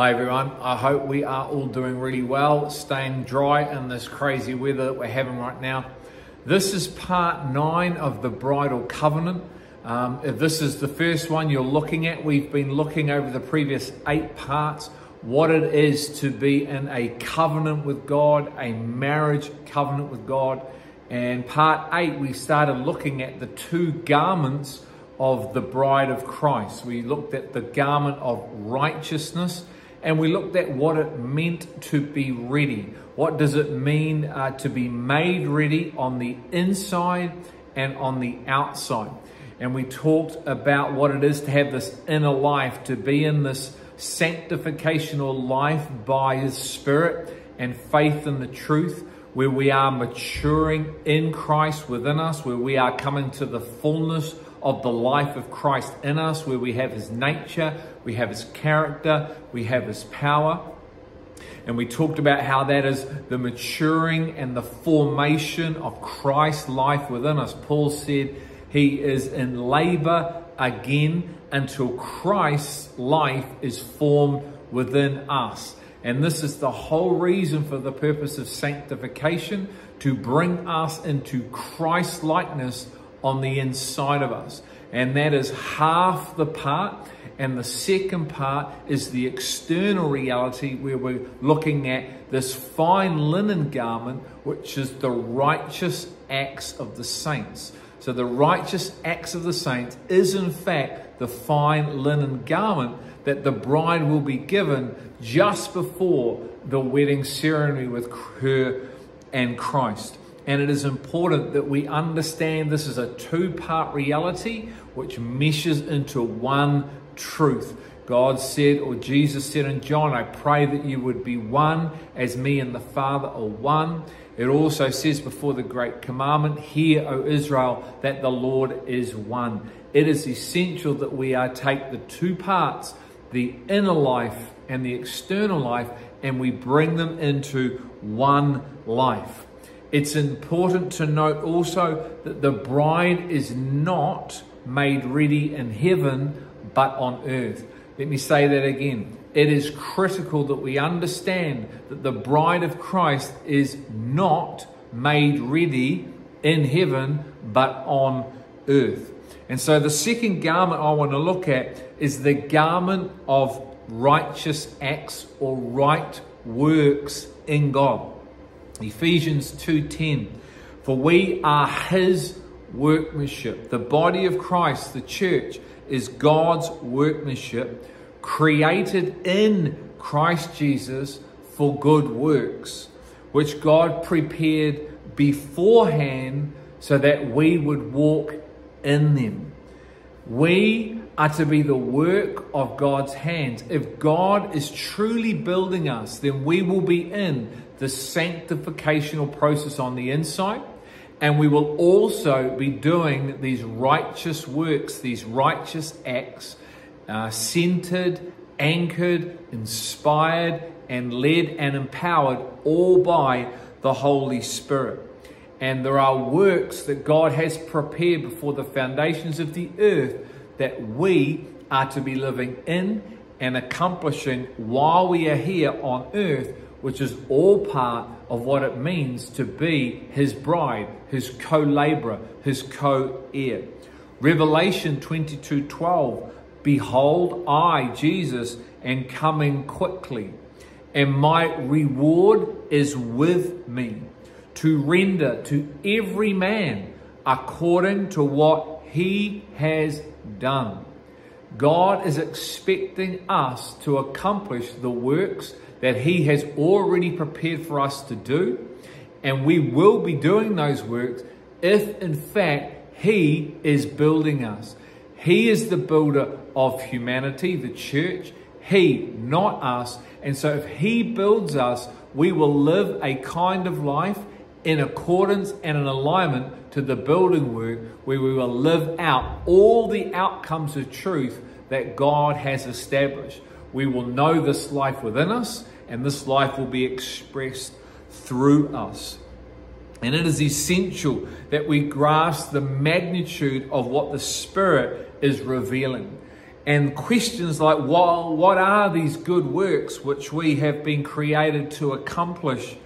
Hi everyone, I hope we are all doing really well, staying dry in this crazy weather that we're having right now. This is part nine of the bridal covenant. Um, if this is the first one you're looking at, we've been looking over the previous eight parts what it is to be in a covenant with God, a marriage covenant with God. And part eight, we started looking at the two garments of the bride of Christ. We looked at the garment of righteousness and we looked at what it meant to be ready. What does it mean uh, to be made ready on the inside and on the outside? And we talked about what it is to have this inner life, to be in this sanctificational life by His Spirit and faith in the truth, where we are maturing in Christ within us, where we are coming to the fullness of the life of Christ in us, where we have His nature, we have His character, we have His power. And we talked about how that is the maturing and the formation of Christ's life within us. Paul said he is in labor again until Christ's life is formed within us. And this is the whole reason for the purpose of sanctification to bring us into Christ likeness on the inside of us. And that is half the part. And the second part is the external reality where we're looking at this fine linen garment, which is the righteous acts of the saints. So the righteous acts of the saints is in fact the fine linen garment that the bride will be given just before the wedding ceremony with her and Christ. And it is important that we understand this is a two part reality which meshes into one truth. God said, or Jesus said in John, I pray that you would be one as me and the Father are one. It also says before the great commandment, Hear, O Israel, that the Lord is one. It is essential that we are take the two parts, the inner life and the external life, and we bring them into one life. It's important to note also that the bride is not made ready in heaven but on earth. Let me say that again. It is critical that we understand that the bride of Christ is not made ready in heaven but on earth. And so the second garment I want to look at is the garment of righteous acts or right works in God. Ephesians 2:10 For we are his workmanship. The body of Christ, the church, is God's workmanship created in Christ Jesus for good works, which God prepared beforehand so that we would walk in them. We are to be the work of God's hands. If God is truly building us, then we will be in the sanctificational process on the inside. And we will also be doing these righteous works, these righteous acts, uh, centered, anchored, inspired, and led and empowered all by the Holy Spirit. And there are works that God has prepared before the foundations of the earth that we are to be living in and accomplishing while we are here on earth which is all part of what it means to be his bride, his co-laborer, his co-heir. Revelation 22:12 Behold I Jesus am coming quickly and my reward is with me to render to every man according to what he has done. God is expecting us to accomplish the works that He has already prepared for us to do. And we will be doing those works if, in fact, He is building us. He is the builder of humanity, the church. He, not us. And so, if He builds us, we will live a kind of life in accordance and in alignment to the building work where we will live out all the outcomes of truth that God has established. We will know this life within us, and this life will be expressed through us. And it is essential that we grasp the magnitude of what the Spirit is revealing. And questions like, well, what are these good works which we have been created to accomplish,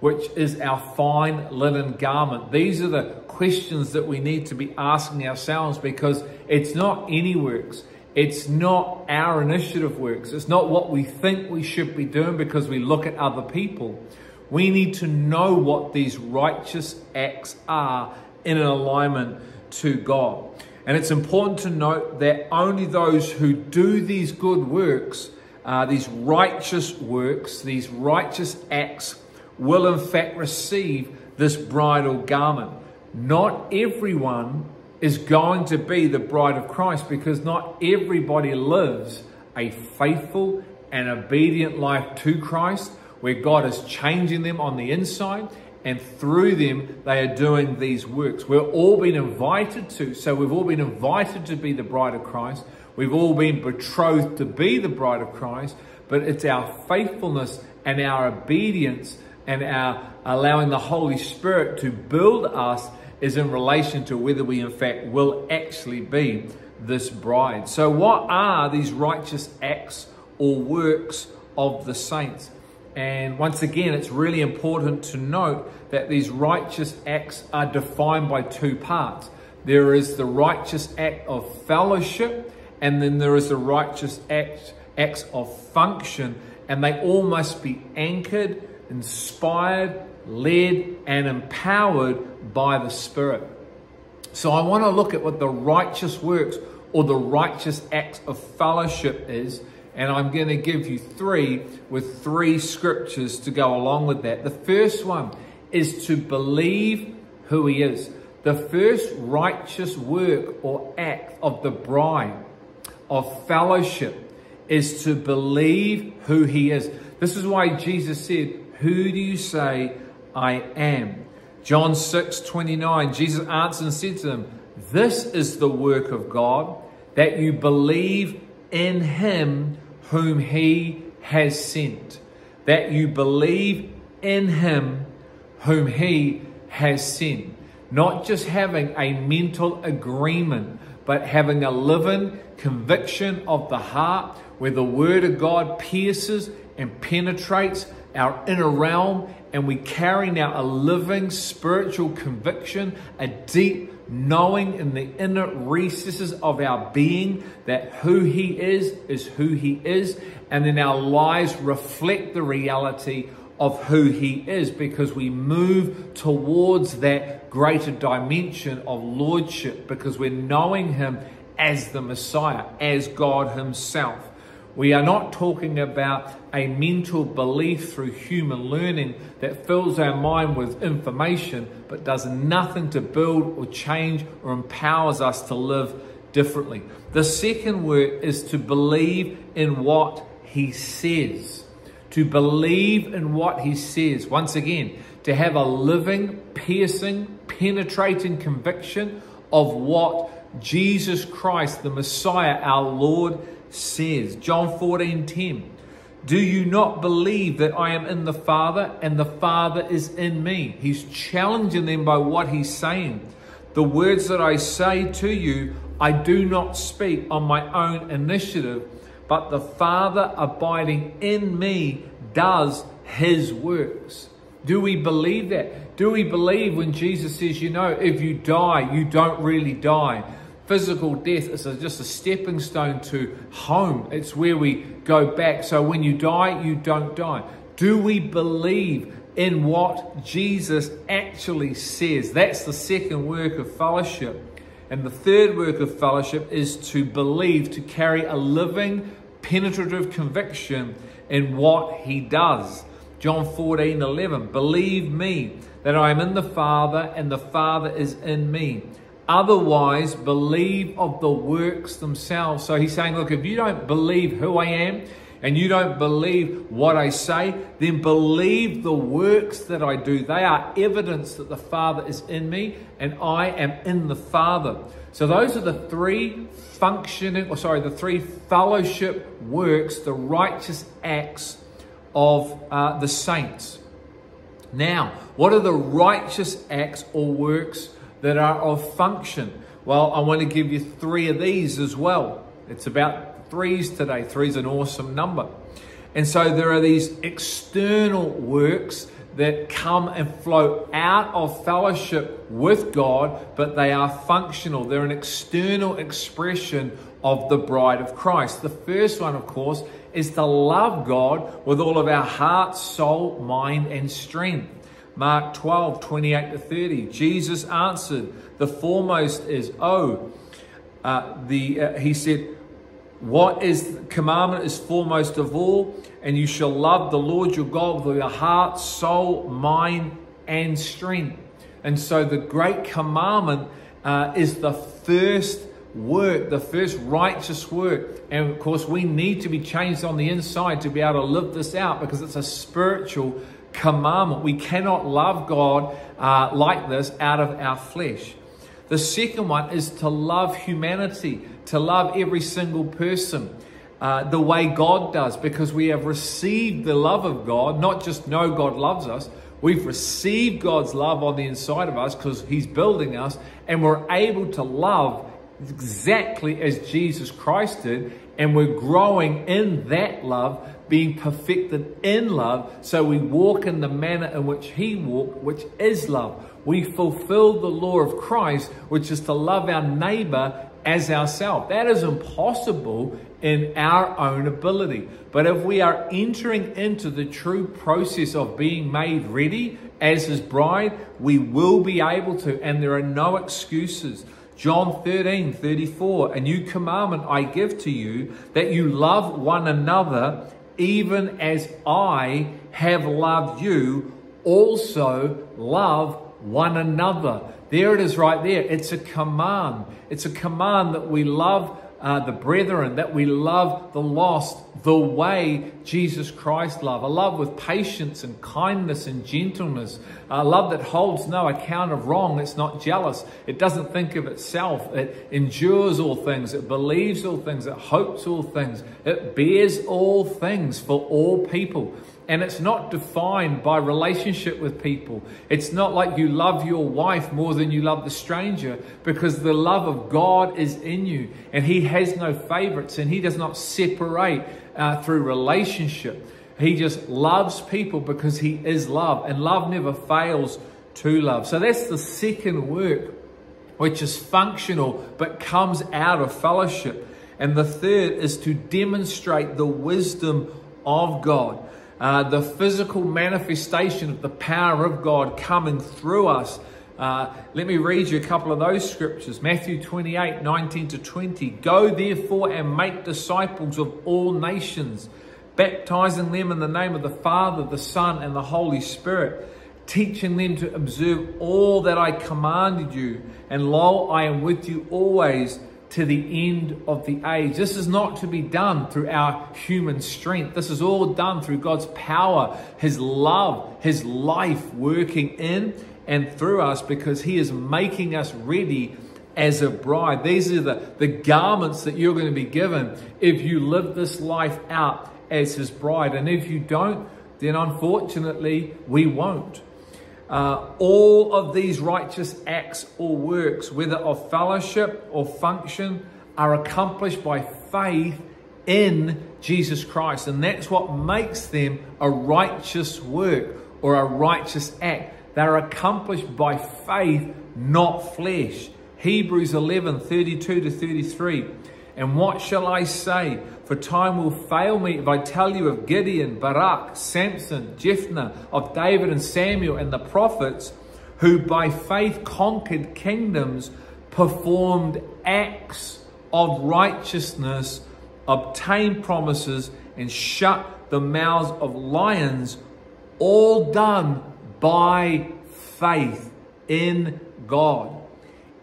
which is our fine linen garment? These are the questions that we need to be asking ourselves because it's not any works. It's not our initiative works. It's not what we think we should be doing because we look at other people. We need to know what these righteous acts are in an alignment to God. And it's important to note that only those who do these good works, uh, these righteous works, these righteous acts, will in fact receive this bridal garment. Not everyone is going to be the bride of Christ because not everybody lives a faithful and obedient life to Christ where God is changing them on the inside and through them they are doing these works. We're all been invited to, so we've all been invited to be the bride of Christ. We've all been betrothed to be the bride of Christ, but it's our faithfulness and our obedience and our allowing the Holy Spirit to build us is in relation to whether we in fact will actually be this bride. So what are these righteous acts or works of the saints? And once again, it's really important to note that these righteous acts are defined by two parts. There is the righteous act of fellowship, and then there is the righteous act, acts of function, and they all must be anchored, inspired, led, and empowered by the Spirit. So I want to look at what the righteous works or the righteous acts of fellowship is and I'm going to give you three with three scriptures to go along with that. The first one is to believe who he is. The first righteous work or act of the bride of fellowship is to believe who he is. This is why Jesus said, Who do you say I am? John 6 29, Jesus answered and said to them, This is the work of God, that you believe in him whom he has sent, that you believe in him whom he has sent. Not just having a mental agreement, but having a living conviction of the heart where the word of God pierces and penetrates our inner realm and we carry now a living spiritual conviction, a deep knowing in the inner recesses of our being that who He is is who He is, and then our lives reflect the reality of who He is because we move towards that greater dimension of Lordship because we're knowing Him as the Messiah, as God Himself. We are not talking about a mental belief through human learning that fills our mind with information but does nothing to build or change or empowers us to live differently. The second word is to believe in what he says. To believe in what he says. Once again, to have a living, piercing, penetrating conviction of what Jesus Christ, the Messiah, our Lord, says. John 14 10. Do you not believe that I am in the Father and the Father is in me? He's challenging them by what he's saying. The words that I say to you, I do not speak on my own initiative, but the Father abiding in me does his works. Do we believe that? Do we believe when Jesus says, you know, if you die, you don't really die? Physical death is just a stepping stone to home. It's where we go back. So when you die, you don't die. Do we believe in what Jesus actually says? That's the second work of fellowship. And the third work of fellowship is to believe, to carry a living, penetrative conviction in what he does. John 14, 11. Believe me that I am in the Father and the Father is in me. Otherwise, believe of the works themselves. So he's saying, look, if you don't believe who I am and you don't believe what I say, then believe the works that I do. They are evidence that the Father is in me and I am in the Father. So those are the three functioning, or sorry, the three fellowship works, the righteous acts of uh, the saints. Now, what are the righteous acts or works that are of function. Well, I want to give you three of these as well. It's about threes today. Three's an awesome number. And so there are these external works that come and flow out of fellowship with God, but they are functional. They're an external expression of the bride of Christ. The first one, of course, is to love God with all of our heart, soul, mind, and strength. Mark 12, 28 to 30. Jesus answered, The foremost is, Oh, uh, the, uh, he said, What is commandment is foremost of all, and you shall love the Lord your God with your heart, soul, mind, and strength. And so the great commandment uh, is the first work, the first righteous work. And of course, we need to be changed on the inside to be able to live this out because it's a spiritual commandment. We cannot love God uh, like this out of our flesh. The second one is to love humanity, to love every single person. Uh, the way God does, because we have received the love of God, not just know God loves us, we've received God's love on the inside of us because He's building us, and we're able to love exactly as Jesus Christ did, and we're growing in that love, being perfected in love, so we walk in the manner in which He walked, which is love. We fulfill the law of Christ, which is to love our neighbor as ourselves. That is impossible in our own ability. But if we are entering into the true process of being made ready as His bride, we will be able to, and there are no excuses. John 13, 34, a new commandment I give to you that you love one another even as I have loved you, also love one another. There it is right there. It's a command. It's a command that we love uh, the brethren, that we love the lost the way Jesus Christ love, A love with patience and kindness and gentleness. A love that holds no account of wrong. It's not jealous. It doesn't think of itself. It endures all things. It believes all things. It hopes all things. It bears all things for all people. And it's not defined by relationship with people. It's not like you love your wife more than you love the stranger because the love of God is in you and He has no favorites and He does not separate uh, through relationship. He just loves people because He is love and love never fails to love. So that's the second work, which is functional but comes out of fellowship. And the third is to demonstrate the wisdom of God uh, the physical manifestation of the power of God coming through us. Uh, let me read you a couple of those scriptures. Matthew 28 19 to 20. Go therefore and make disciples of all nations, baptizing them in the name of the Father, the Son, and the Holy Spirit, teaching them to observe all that I commanded you. And lo, I am with you always to the end of the age. This is not to be done through our human strength. This is all done through God's power, His love, His life working in and through us because He is making us ready as a bride. These are the, the garments that you're going to be given if you live this life out as His bride. And if you don't, then unfortunately, we won't. Uh, all of these righteous acts or works, whether of fellowship or function, are accomplished by faith in Jesus Christ. And that's what makes them a righteous work or a righteous act. They're accomplished by faith, not flesh. Hebrews 11 32 to 33. And what shall I say? For time will fail me if I tell you of Gideon, Barak, Samson, Jephthah, of David and Samuel and the prophets, who by faith conquered kingdoms, performed acts of righteousness, obtained promises, and shut the mouths of lions, all done by faith in God.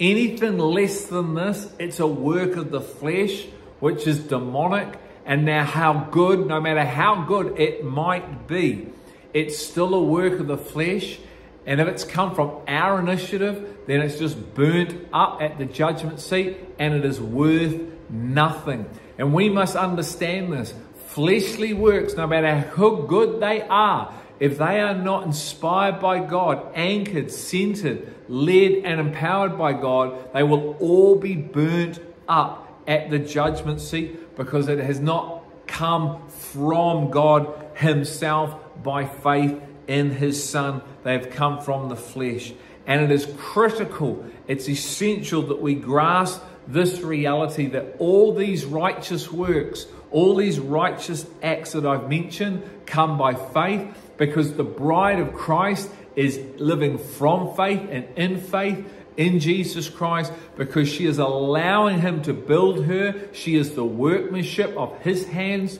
Anything less than this, it's a work of the flesh which is demonic. And now, how good, no matter how good it might be, it's still a work of the flesh. And if it's come from our initiative, then it's just burnt up at the judgment seat and it is worth nothing. And we must understand this. Fleshly works, no matter how good they are, if they are not inspired by God, anchored, centered, led, and empowered by God, they will all be burnt up at the judgment seat because it has not come from God Himself by faith in His Son. They have come from the flesh. And it is critical, it's essential that we grasp this reality that all these righteous works, all these righteous acts that I've mentioned come by faith because the bride of Christ is living from faith and in faith in Jesus Christ because she is allowing Him to build her. She is the workmanship of His hands.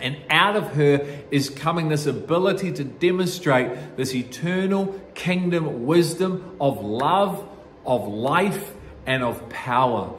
And out of her is coming this ability to demonstrate this eternal kingdom wisdom of love, of life, and of power.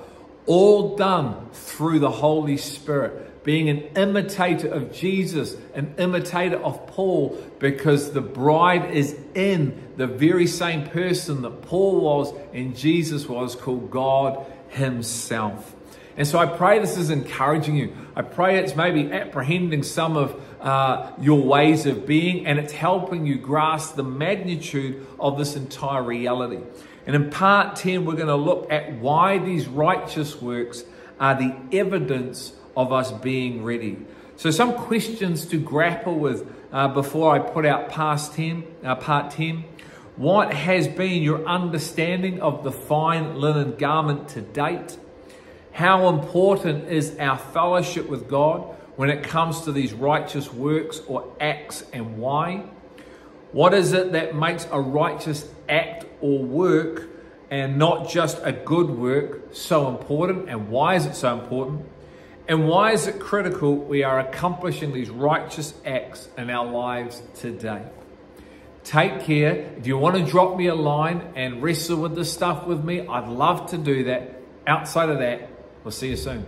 All done through the Holy Spirit being an imitator of Jesus, an imitator of Paul, because the bride is in the very same person that Paul was and Jesus was, called God Himself. And so I pray this is encouraging you. I pray it's maybe apprehending some of uh, your ways of being and it's helping you grasp the magnitude of this entire reality. And in part 10, we're going to look at why these righteous works are the evidence of us being ready. So, some questions to grapple with uh, before I put out past 10, uh, part 10. What has been your understanding of the fine linen garment to date? How important is our fellowship with God when it comes to these righteous works or acts and why? What is it that makes a righteous act or work and not just a good work so important? And why is it so important? And why is it critical we are accomplishing these righteous acts in our lives today? Take care. If you want to drop me a line and wrestle with this stuff with me, I'd love to do that. Outside of that, we'll see you soon.